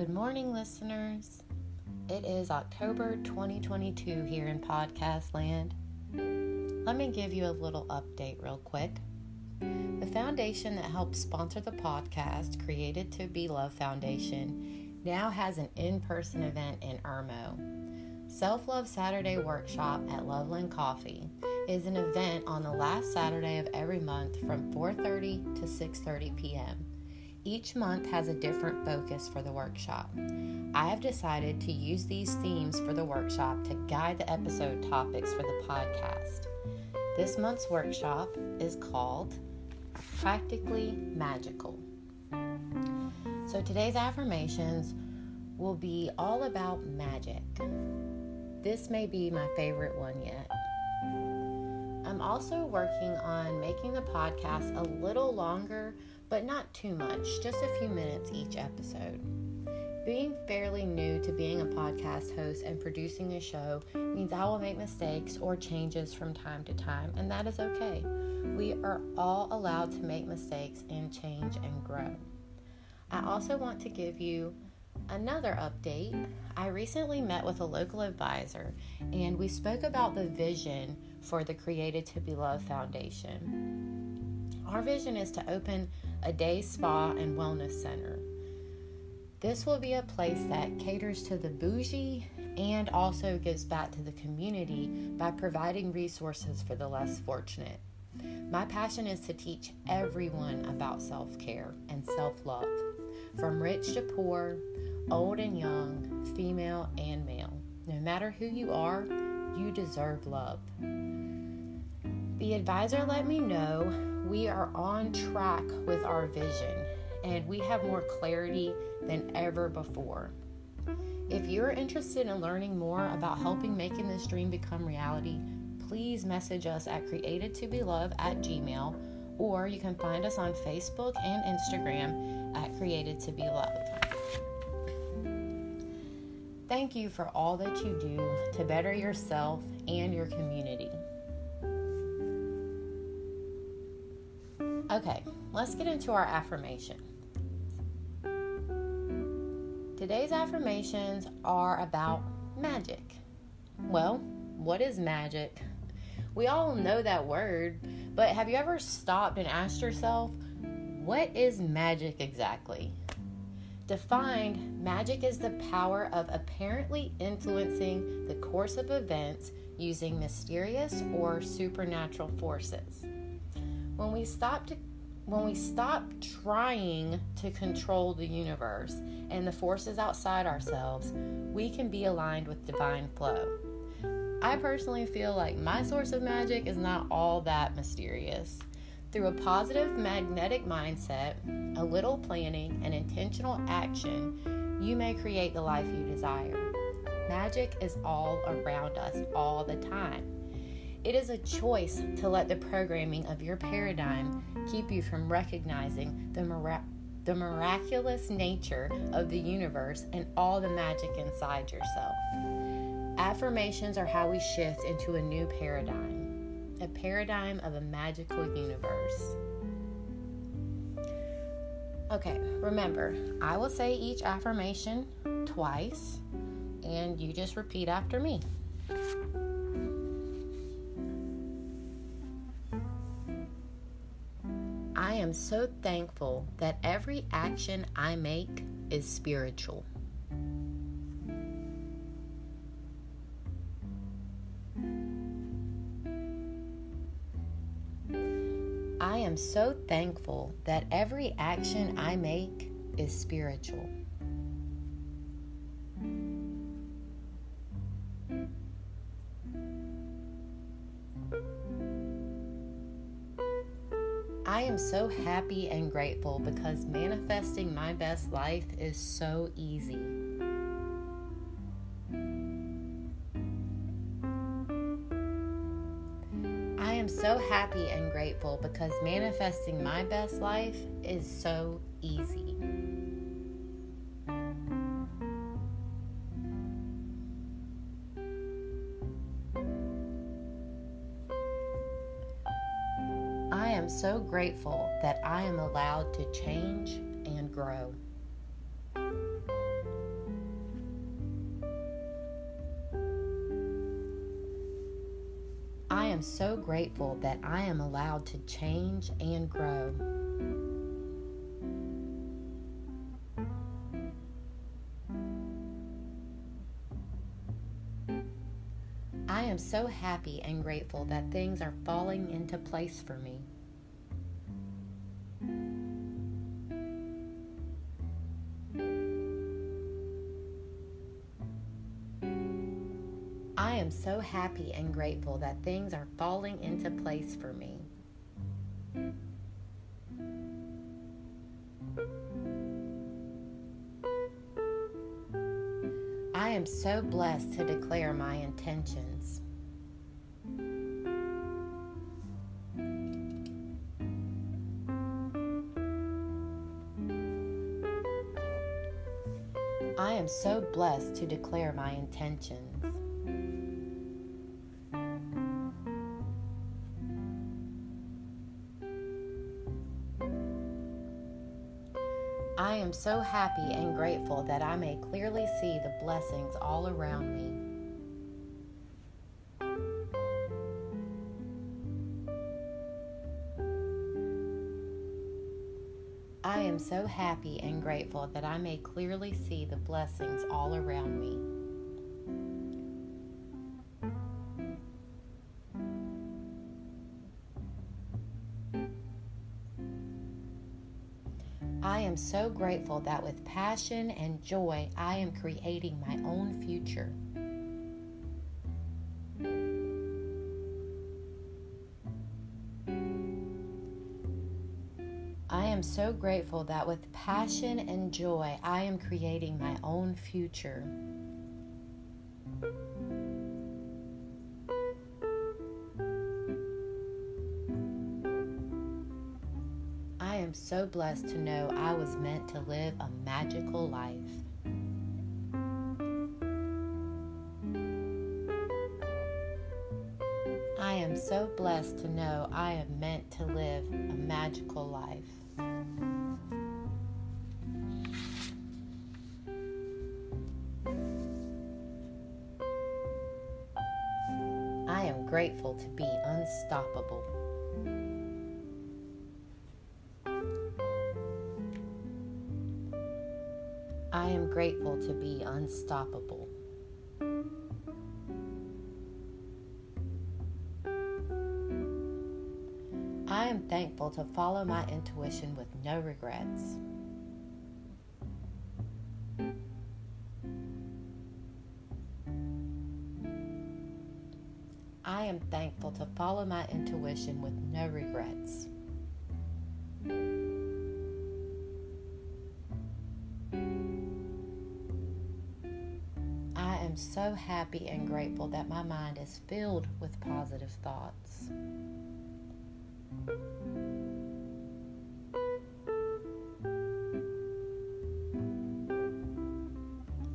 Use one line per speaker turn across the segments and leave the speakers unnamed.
Good morning, listeners. It is October 2022 here in podcast land. Let me give you a little update, real quick. The foundation that helps sponsor the podcast, Created to Be Love Foundation, now has an in person event in Irmo. Self Love Saturday Workshop at Loveland Coffee is an event on the last Saturday of every month from 4:30 to 6:30 p.m. Each month has a different focus for the workshop. I have decided to use these themes for the workshop to guide the episode topics for the podcast. This month's workshop is called Practically Magical. So today's affirmations will be all about magic. This may be my favorite one yet. I'm also working on making the podcast a little longer but not too much, just a few minutes each episode. Being fairly new to being a podcast host and producing a show means I will make mistakes or changes from time to time, and that is okay. We are all allowed to make mistakes and change and grow. I also want to give you another update. I recently met with a local advisor and we spoke about the vision for the Created to Be Loved Foundation. Our vision is to open a day spa and wellness center. This will be a place that caters to the bougie and also gives back to the community by providing resources for the less fortunate. My passion is to teach everyone about self care and self love, from rich to poor, old and young, female and male. No matter who you are, you deserve love. The advisor let me know we are on track with our vision and we have more clarity than ever before. If you're interested in learning more about helping making this dream become reality, please message us at created to be love at gmail or you can find us on Facebook and Instagram at created to be. Thank you for all that you do to better yourself and your community. Okay, let's get into our affirmation. Today's affirmations are about magic. Well, what is magic? We all know that word, but have you ever stopped and asked yourself, what is magic exactly? Defined, magic is the power of apparently influencing the course of events using mysterious or supernatural forces. When we stop to when we stop trying to control the universe and the forces outside ourselves, we can be aligned with divine flow. I personally feel like my source of magic is not all that mysterious. Through a positive magnetic mindset, a little planning, and intentional action, you may create the life you desire. Magic is all around us all the time. It is a choice to let the programming of your paradigm keep you from recognizing the, mira- the miraculous nature of the universe and all the magic inside yourself. Affirmations are how we shift into a new paradigm, a paradigm of a magical universe. Okay, remember, I will say each affirmation twice, and you just repeat after me. I am so thankful that every action I make is spiritual. I am so thankful that every action I make is spiritual. I am so happy and grateful because manifesting my best life is so easy. I am so happy and grateful because manifesting my best life is so easy. so grateful that I am allowed to change and grow. I am so grateful that I am allowed to change and grow. I am so happy and grateful that things are falling into place for me. Am so happy and grateful that things are falling into place for me. I am so blessed to declare my intentions. I am so blessed to declare my intentions. So happy and grateful that I may clearly see the blessings all around me. I am so happy and grateful that I may clearly see the blessings all around me. So grateful that with passion and joy, I am creating my own future. I am so grateful that with passion and joy, I am creating my own future. Am so blessed to know I was meant to live a magical life. I am so blessed to know I am meant to live a magical life. I am grateful to be unstoppable. Grateful to be unstoppable. I am thankful to follow my intuition with no regrets. I am thankful to follow my intuition with no regrets. So happy and grateful that my mind is filled with positive thoughts.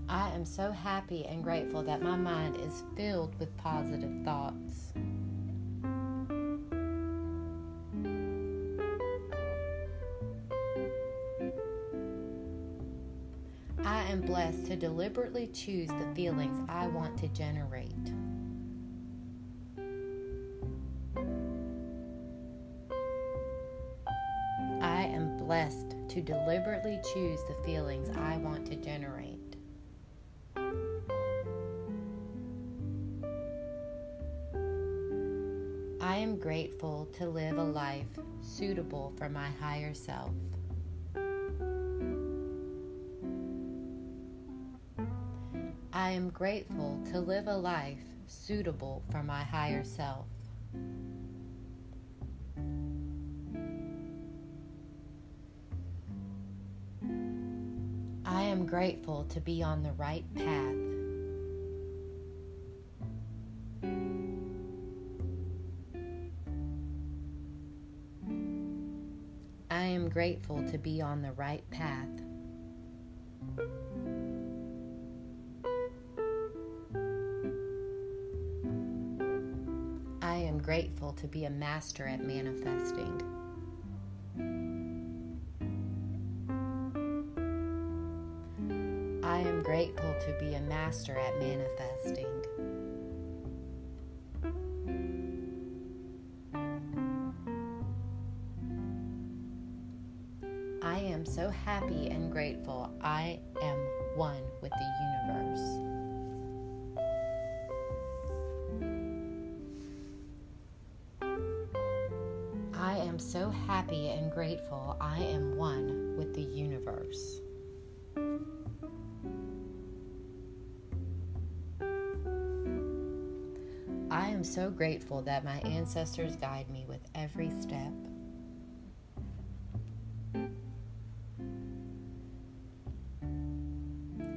I am so happy and grateful that my mind is filled with positive thoughts. Am blessed to deliberately choose the feelings I want to generate. I am blessed to deliberately choose the feelings I want to generate. I am grateful to live a life suitable for my higher self. I am grateful to live a life suitable for my higher self. I am grateful to be on the right path. I am grateful to be on the right path. Grateful to be a master at manifesting. I am grateful to be a master at manifesting. Am so happy and grateful. I am one with the universe. I am so grateful that my ancestors guide me with every step.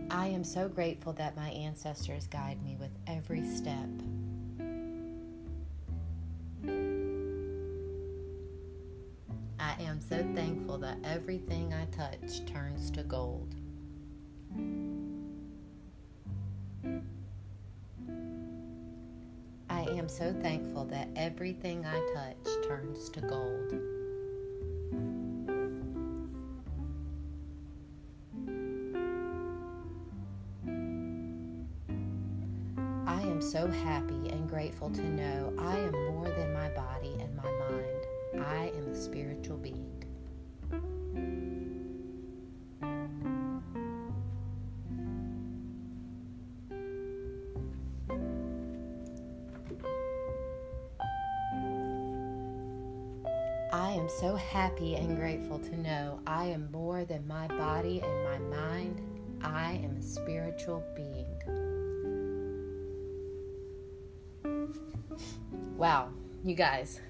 I am so grateful that my ancestors guide me with every step. Everything I touch turns to gold. I am so thankful that everything I touch turns to gold. I am so happy and grateful to know I am more than my body and my mind. I am a spiritual being. Am so happy and grateful to know I am more than my body and my mind. I am a spiritual being. Wow, you guys,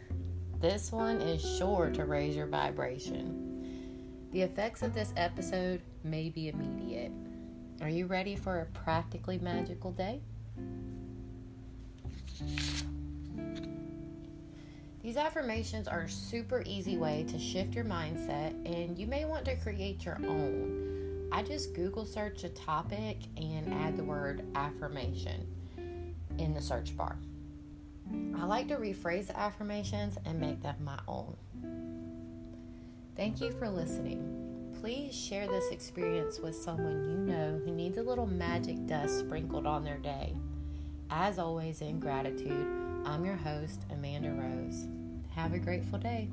this one is sure to raise your vibration. The effects of this episode may be immediate. Are you ready for a practically magical day? These affirmations are a super easy way to shift your mindset, and you may want to create your own. I just Google search a topic and add the word affirmation in the search bar. I like to rephrase the affirmations and make them my own. Thank you for listening. Please share this experience with someone you know who needs a little magic dust sprinkled on their day. As always, in gratitude, I'm your host, Amanda Rose. Have a grateful day.